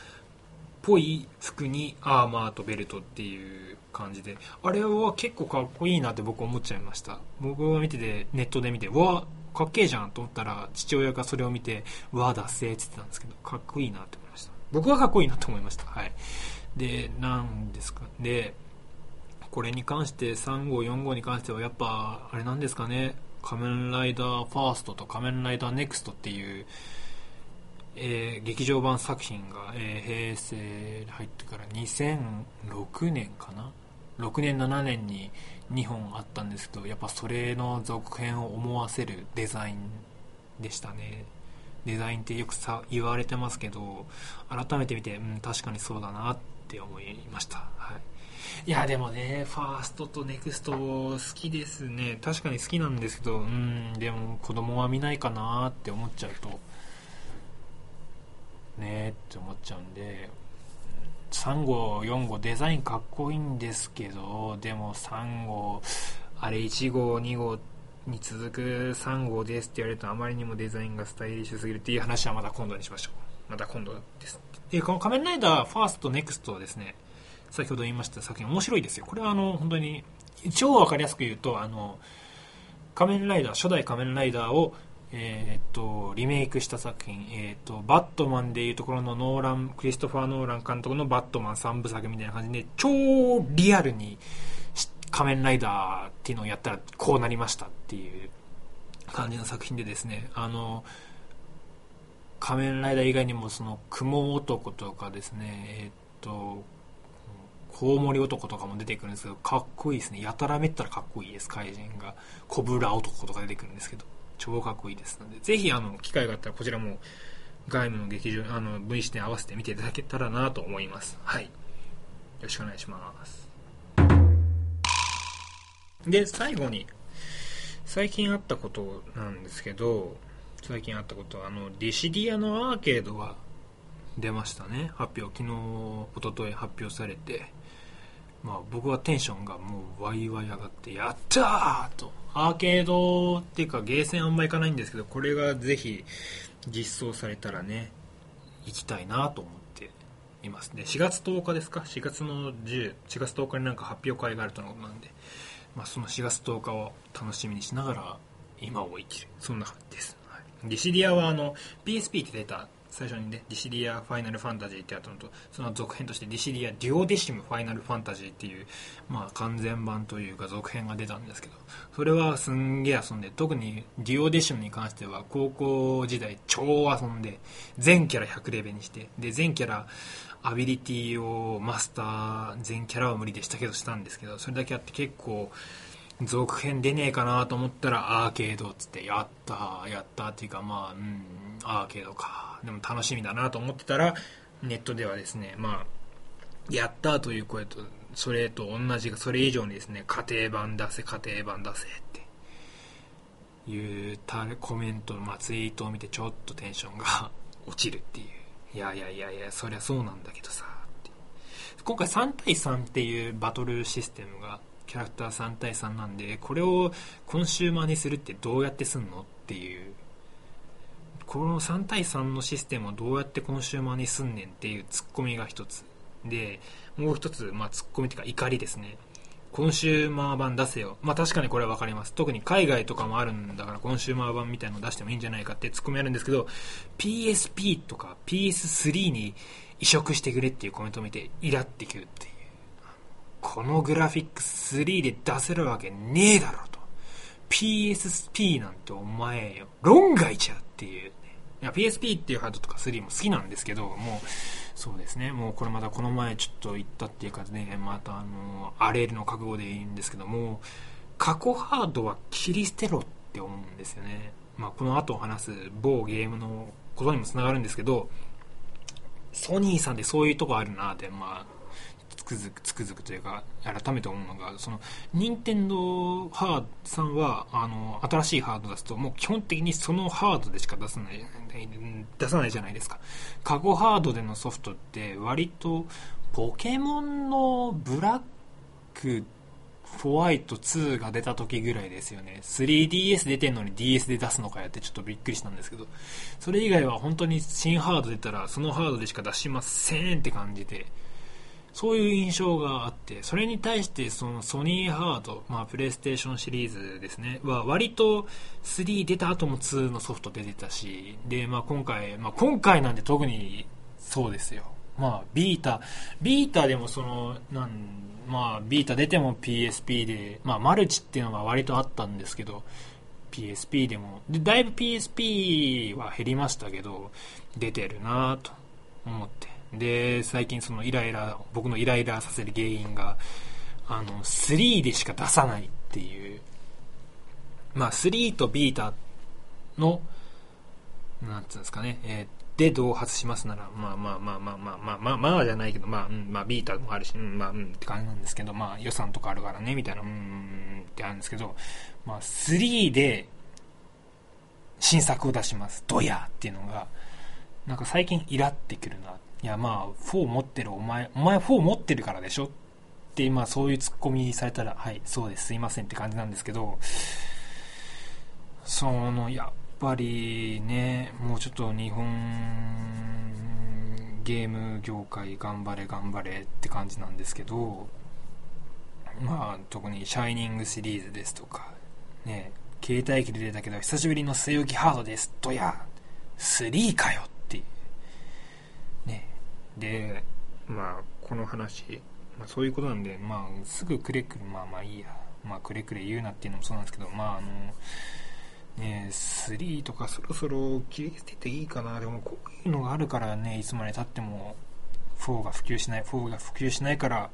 ぽい服にアーマーとベルトっていう感じで、あれは結構かっこいいなって僕思っちゃいました。僕が見てて、ネットで見て、わかっけえじゃんと思ったら、父親がそれを見て、わあ、だっせーって言ってたんですけど、かっこいいなって思。僕はかっこいいなと思いました。はい。で、なんですか。で、これに関して、3号、4号に関しては、やっぱ、あれなんですかね、仮面ライダーファーストと仮面ライダーネクストっていう、えー、劇場版作品が、えー、平成入ってから2006年かな6年7年に2本あったんですけどやっぱそれの続編を思わせるデザインでしたねデザインってよくさ言われてますけど改めて見て、うん、確かにそうだなって思いました、はい、いやでもねファーストとネクスト好きですね。確かに好きなんですけどうんでも子供は見ないかなって思っちゃうとねって思っちゃうんで3号4号デザインかっこいいんですけどでも3号あれ1号2号ってに続く3号ですって言われるとあまりにもデザインがスタイリッシュすぎるっていう話はまた今度にしましょう。また今度です。でこの仮面ライダーファーストネクストはですね先ほど言いました作品面白いですよ。これはあの本当に超わかりやすく言うとあの仮面ライダー初代仮面ライダーをえーっとリメイクした作品、えーっとバットマンでいうところのノーランクリストファー・ノーラン監督のバットマン3部作みたいな感じで超リアルに仮面ライダーっていうのをやったらこうなりましたっていう感じの作品でですねあの仮面ライダー以外にもその雲男とかですねえーっとコウモリ男とかも出てくるんですけどかっこいいですね。やたらめったらかっこいいです。怪人がコブラ男とか出てくるんですけど超かっこいいですのでぜひあの機会があったらこちらも外務の劇場あの V 視点合わせて見ていただけたらなと思います。はい。よろしくお願いします。で最後に最近あったことなんですけど最近あったことはあのディシディアのアーケードが出ましたね。発表昨日一昨日発表されて。まあ僕はテンションがもうワイワイ上がってやったーと。アーケードっていうかゲーセンあんま行かないんですけどこれがぜひ実装されたらね行きたいなと思っています。ね4月10日ですか？4月の10 4月10日になんか発表会があるとのことなんで、まあ、その4月10日を楽しみにしながら今を生きる。そんな感じです、はい、ディシリアはあの PSP って出た最初にねディシリアファイナルファンタジーってやったのとその続編としてディシリアデュオデシムファイナルファンタジーっていうまあ完全版というか続編が出たんですけどそれはすんげえ遊んで特にデュオデシムに関しては高校時代超遊んで全キャラ100レベルにしてで全キャラアビリティをマスター全キャラは無理でしたけどしたんですけどそれだけあって結構続編出ねえかなと思ったらアーケードっつってやったやったっていうかまあうんアーケードか。でも楽しみだなと思ってたらネットではですねまあやったという声とそれと同じかそれ以上にですね家庭版出せ家庭版出せって。いうコメント、まあ、ツイートを見てちょっとテンションが落ちるっていう。いやいやいやいやそりゃそうなんだけどさ今回3対3っていうバトルシステムがキャラクター3対3なんでこれをコンシューマーにするってどうやってすんのっていう。この3対3のシステムをどうやってコンシューマーにすんねんっていうツッコミが一つ。でもう一つ、まあ、ツッコミっていうか怒りですね。コンシューマー版出せよ。まあ確かにこれは分かります。特に海外とかもあるんだからコンシューマー版みたいなの出してもいいんじゃないかってツッコミあるんですけど、PSP とか PS3 に移植してくれっていうコメントを見てイラってくるっていう。このグラフィック3で出せるわけねえだろと。PSP なんてお前よ、論外じゃっていう、ね。PSP っていうハードとか3も好きなんですけど、もう、そうですね、もうこれまたこの前ちょっと行ったっていうかね、またあの、荒れるの覚悟でいいんですけども、過去ハードは切り捨てろって思うんですよね。まあこの後話す某ゲームのことにもつながるんですけど、ソニーさんでそういうとこあるなって、まあ、くづくつくづくというか改めて思うのがその任天堂ハードさんはあの新しいハード出すともう基本的にそのハードでしか出さない出さないじゃないですか。過去ハードでのソフトって割とポケモンのブラックホワイト2が出た時ぐらいですよね。3DS 出てんのに DS で出すのかやってちょっとびっくりしたんですけど。それ以外は本当に新ハード出たらそのハードでしか出しませんって感じで。そういう印象があって、それに対してそのソニーハード、まあプレイステーションシリーズですね、は割と3出た後も2のソフト出てたし、で、まあ今回、まあ今回なんで特にそうですよ。まあビータ、ビータでもその、なん、まあビータ出ても PSP で、まあマルチっていうのが割とあったんですけど、PSP でも、で、だいぶ PSP は減りましたけど、出てるなと思って。で、最近そのイライラ、僕のイライラさせる原因が、あの、3でしか出さないっていう、まあ、3とビータの、なんつうんですかね、えー、で同発しますなら、まあまあまあまあまあまあまあ、まあじゃないけど、まあ、うん、まあビータもあるし、うん、まあ、うんって感じなんですけど、まあ予算とかあるからね、みたいな、うん、ってあるんですけど、まあ、3で、新作を出します。ドヤっていうのが、なんか最近イラってくるなっいやまあ4持ってるお前、お前4持ってるからでしょ？って今そういうツッコミされたら、はい、そうです、すいませんって感じなんですけど、その、やっぱりね、もうちょっと日本ゲーム業界頑張れ頑張れって感じなんですけど、まあ、特にシャイニングシリーズですとか、ね、携帯機で出たけど久しぶりの据え置きハードですとや、3かよっていう。で、まあ、この話、まあそういうことなんで、まあ、すぐくれくれ、まあまあいいや。まあ、くれくれ言うなっていうのもそうなんですけど、まああの、ね、3とかそろそろ切り捨てていいかな。でもこういうのがあるからね、いつまでたっても4が普及しない、4が普及しないから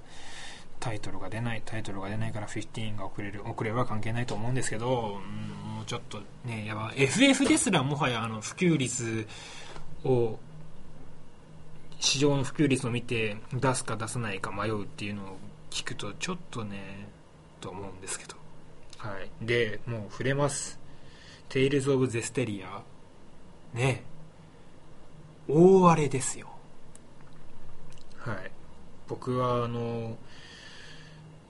タイトルが出ない、タイトルが出ないから15が遅れる、遅れは関係ないと思うんですけど、うん、もうちょっとね、やば、FF ですらもはやあの普及率を、市場の普及率を見て出すか出さないか迷うっていうのを聞くとちょっとね、と思うんですけど。はい。で、もう触れます。テイルズ・オブ・ゼステリア、ね、大荒れですよ。はい。僕は、あの、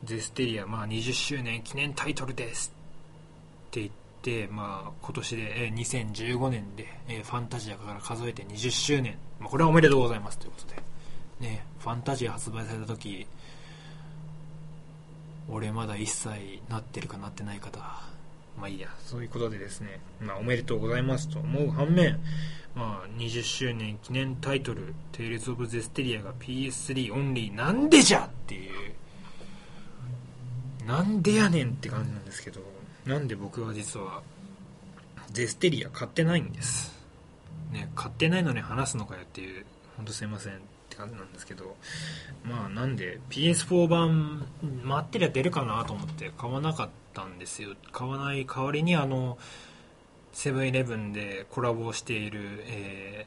ゼステリア、まあ、20周年記念タイトルですって言って、まあ、今年で、え2015年で、えファンタジアから数えて20周年、まあ、これはおめでとうございます。ということで、ね、ファンタジア発売された時、俺まだ1歳なってるかなってない方、まあいいや、そういうことでですね、まあおめでとうございます。と思う反面、まあ20周年記念タイトル、テイルズ・オブ・ゼステリアが PS3 オンリーなんでじゃっていう、なんでやねんって感じなんですけど、なんで僕は実はゼステリア買ってないんです。ね、買ってないのに話すのかよっていう、ほんとすいませんって感じなんですけど、まあなんで PS4 版待ってりゃ出るかなと思って買わなかったんですよ。買わない代わりにあのセブンイレブンでコラボしている、え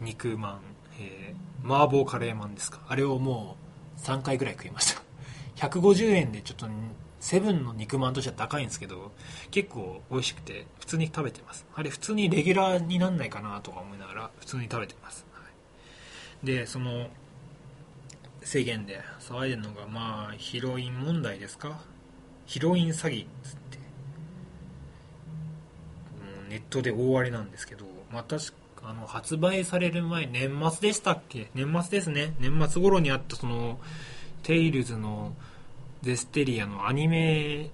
ー、肉まん、えー、麻婆カレーマンですか。あれをもう3回ぐらい食いました。150円でちょっとセブンの肉まんとしては高いんですけど結構美味しくて普通に食べてます。あれ普通にレギュラーになんないかなとか思いながら普通に食べてます、はい、でその制限で騒いでるのがまあヒロイン問題ですか？ヒロイン詐欺っつって。もうネットで大荒れなんですけど、まあ、確かあの発売される前年末でしたっけ？年末ですね。年末頃にあったそのテイルズのゼステリアのアニメ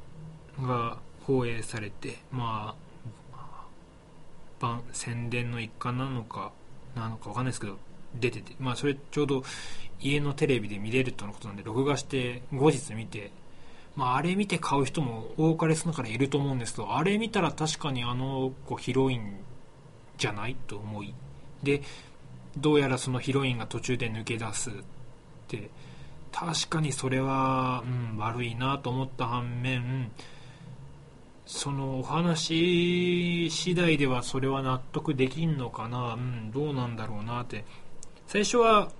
が放映されてまあ宣伝の一環なのかなのかわかんないですけど出ててまあそれちょうど家のテレビで見れるとのことなんで録画して後日見てまあ、あれ見て買う人も多かれ少なからいると思うんですけど、あれ見たら確かにあの子ヒロインじゃないと思い。で、どうやらそのヒロインが途中で抜け出すって、確かにそれは、うん、悪いなと思った反面、そのお話次第ではそれは納得できんのかな、うん、どうなんだろうなって。最初は、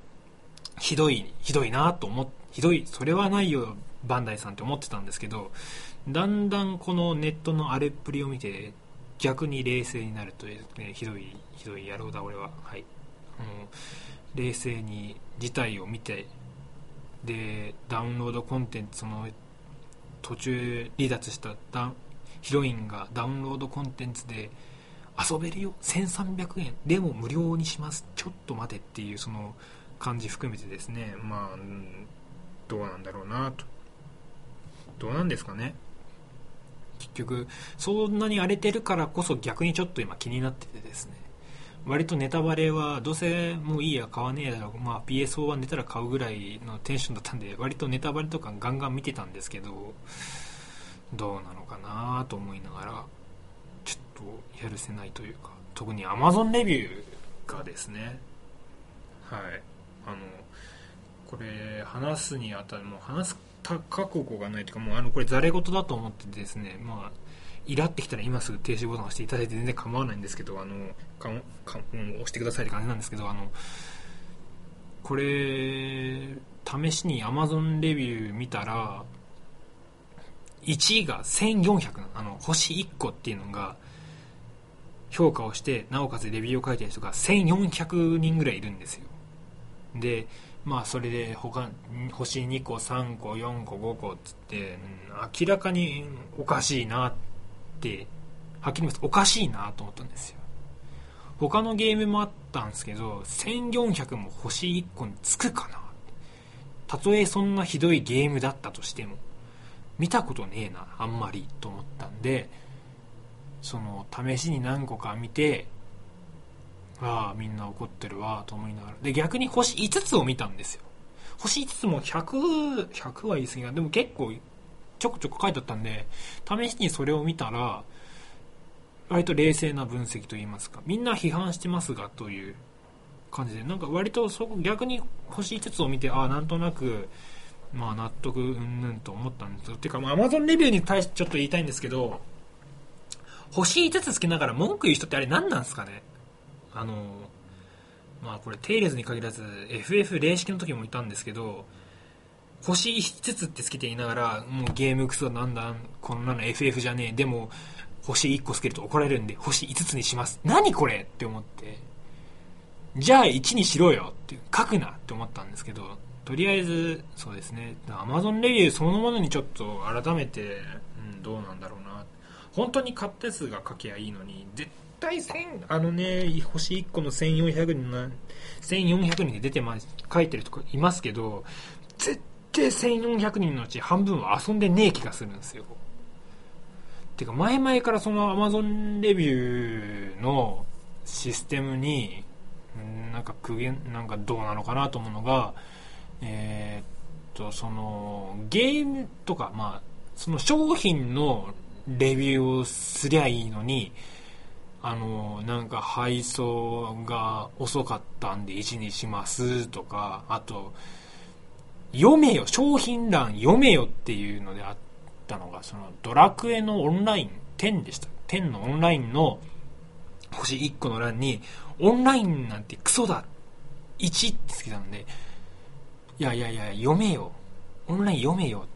ひどい、ひどいなと思って、ひどい、それはないよ、バンダイさんって思ってたんですけどだんだんこのネットの荒れっぷりを見て逆に冷静になるという、ね、ひどいひどい野郎だ俺ははいあの冷静に事態を見てでダウンロードコンテンツその途中離脱したヒロインがダウンロードコンテンツで遊べるよ1300円。でも無料にします。ちょっと待てっていうその感じ含めてですね。まあどうなんだろうなと。どうなんですかね。結局そんなに荒れてるからこそ逆にちょっと今気になっててですね。割とネタバレはどうせもういいや買わねえだろう、まあ、PSO は寝たら買うぐらいのテンションだったんで割とネタバレとかガンガン見てたんですけどどうなのかなと思いながらちょっとやるせないというか特に Amazon レビューがですねはい。あのこれ話すにあたりもう話す覚悟がないというかもうあのこれざれ言だと思ってですねまあイラってきたら今すぐ停止ボタン押していただいて全然構わないんですけど、あの、かかん、押してくださいって感じなんですけど、あの、これ、試しに Amazon レビュー見たら、1位が1400あの、星1個っていうのが、評価をして、なおかつレビューを書いてる人が1400人ぐらいいるんですよ。で、まあそれで他、星2個、3個、4個、5個っつって、明らかにおかしいなって、はっきり言いますおかしいなと思ったんですよ。他のゲームもあったんですけど、1400も星1個につくかなたとえそんなひどいゲームだったとしても、見たことねえな、あんまり、と思ったんで、その、試しに何個か見て、ああ、みんな怒ってるわ、と思いながら。で、逆に星5つを見たんですよ。星5つも100、100は言い過ぎな。でも結構、ちょこちょこ書いてあったんで、試しにそれを見たら、割と冷静な分析といいますか、みんな批判してますが、という感じで、なんか割とそこ、逆に星5つを見て、ああ、なんとなく、まあ納得うんぬんと思ったんですよ。てか、まあ Amazon レビューに対してちょっと言いたいんですけど、星5つつけながら文句言う人ってあれ何なんですかね？あの、まあこれ、テイレズに限らず、FF 霊式の時もいたんですけど、星5つってつけていながら、もうゲームクソなんだ、こんなの FF じゃねえ。でも、星1個つけると怒られるんで、星5つにします。何これ？って思って。じゃあ1にしろよって書くなって思ったんですけど、とりあえず、そうですね、Amazon レビューそのものにちょっと改めて、うん、どうなんだろうな。本当に買った数が書けばいいのに、絶対1000、あのね、星1個の1400人、1400人で出てます、書いてる人いますけど、絶対1400人のうち半分は遊んでねえ気がするんですよ。てか、前々からその Amazon レビューのシステムに、なんか苦言、なんかどうなのかなと思うのが、えー、っと、その、ゲームとか、まあ、その商品のレビューをすりゃいいのに、あの、なんか配送が遅かったんで1にしますとか、あと、読めよ、商品欄読めよっていうのであったのが、そのドラクエのオンライン、10でした。10のオンラインの星1個の欄に、オンラインなんてクソだ !1 ってつけたんで、いやいやいや、読めよ。オンライン読めよ。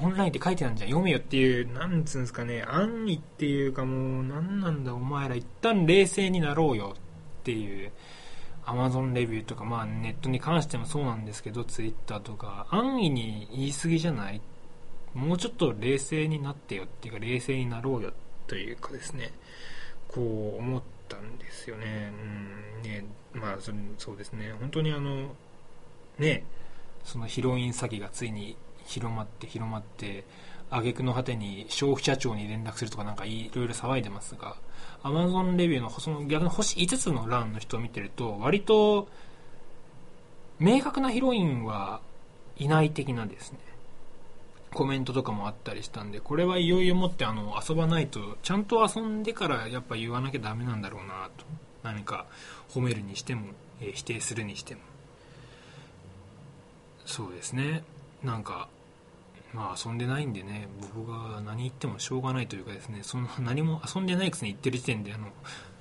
オンラインって書いてあるんじゃん。読めよっていう、なんつうんですかね、安易っていうかもう、なんなんだお前ら一旦冷静になろうよっていう、アマゾンレビューとか、まあネットに関してもそうなんですけど、ツイッターとか、安易に言い過ぎじゃない？もうちょっと冷静になってよっていうか、冷静になろうよというかですね、こう思ったんですよね。うん、ね、まあそうですね、本当にあの、ね、そのヒロイン詐欺がついに広まって広まって挙句の果てに消費者庁に連絡するとかなんかいろいろ騒いでますがアマゾンレビューのその逆に星5つの欄の人を見てると割と明確なヒロインはいない的なですね。コメントとかもあったりしたんでこれはいよいよもってあの遊ばないとちゃんと遊んでからやっぱ言わなきゃダメなんだろうなと何か褒めるにしても、え、否定するにしても。そうですね。なんかまあ遊んでないんでね僕が何言ってもしょうがないというかですねその 何も遊んでないくせに言ってる時点であの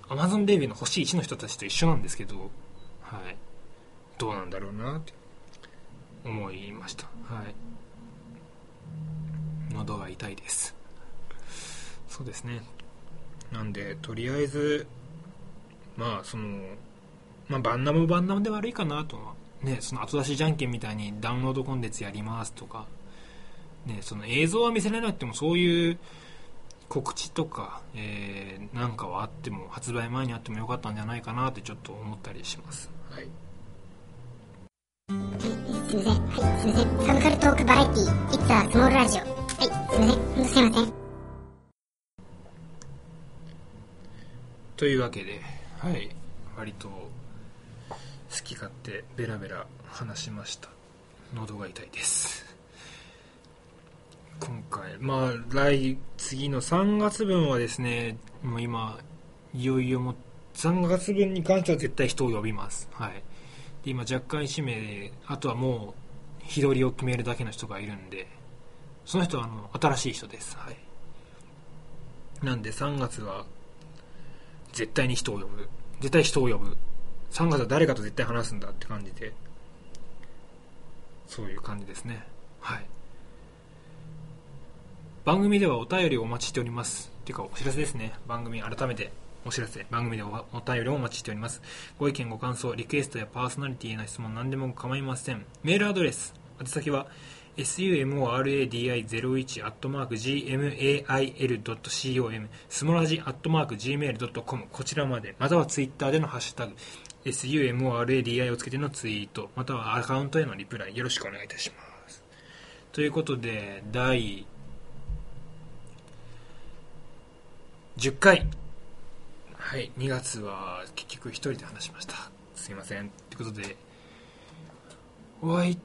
アマゾンデビューの星1の人たちと一緒なんですけどはい。どうなんだろうなって思いました。はい。喉が痛いです。そうですね。なんでとりあえずまあそのまあバンナムバンナムで悪いかなとはね、その後出しじゃんけんみたいにダウンロードコンテンツやりますとか、ね、その映像は見せられなくてもそういう告知とか、えー、なんかはあっても発売前にあってもよかったんじゃないかなってちょっと思ったりします。はい。すみません。はい、すみません。サブカルトークバラエティー、It's a Small Radio。はい、すみません。ほんとすみません。というわけで、はい、割と好き勝手ベラベラ話しました喉が痛いです今回。まあ来次の3月分はですねもう今いよいよも3月分に関しては絶対人を呼びます。はい。で今若干1名であとはもう日取りを決めるだけの人がいるんでその人はあの新しい人です。はい。なんで3月は絶対に人を呼ぶ。絶対人を呼ぶ。3月は誰かと絶対話すんだって感じでそういう感じですね。はい。番組ではお便りをお待ちしております。っていうかお知らせですね。番組改めてお知らせ。番組ではお便りをお待ちしております。ご意見ご感想リクエストやパーソナリティへの質問何でも構いません。メールアドレス宛先は sumoradi01-gmail.com スモラジ .gmail.com こちらまで。またはツイッターでのハッシュタグ sumoradi をつけてのツイート。またはアカウントへのリプライ。よろしくお願いいたします。ということで第10回。はい2月は結局一人で話しました。すいません。ということでお相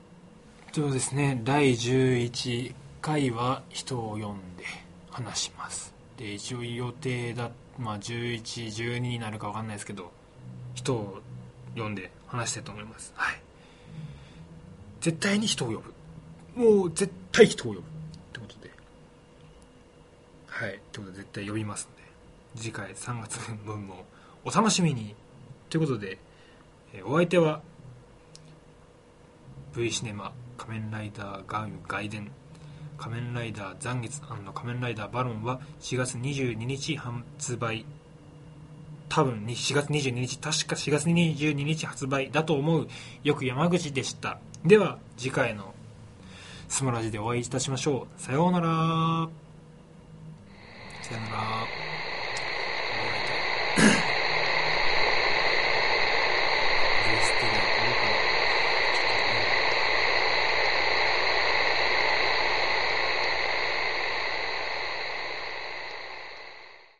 そうですね第11回は人を呼んで話します。で一応予定だまあ1112になるか分かんないですけど人を呼んで話したいと思います。はい。絶対に人を呼ぶ。もう絶対人を呼ぶ。ってことで。はい。ってことで絶対呼びます。次回3月分もお楽しみに。ということでえお相手は V シネマ仮面ライダーガン外伝仮面ライダー残月仮面ライダーバロンは4月22日発売。多分4月22日確か4月22日発売だと思うよく山口でした。では次回のスモラジでお会いいたしましょう。さようなら。さようなら。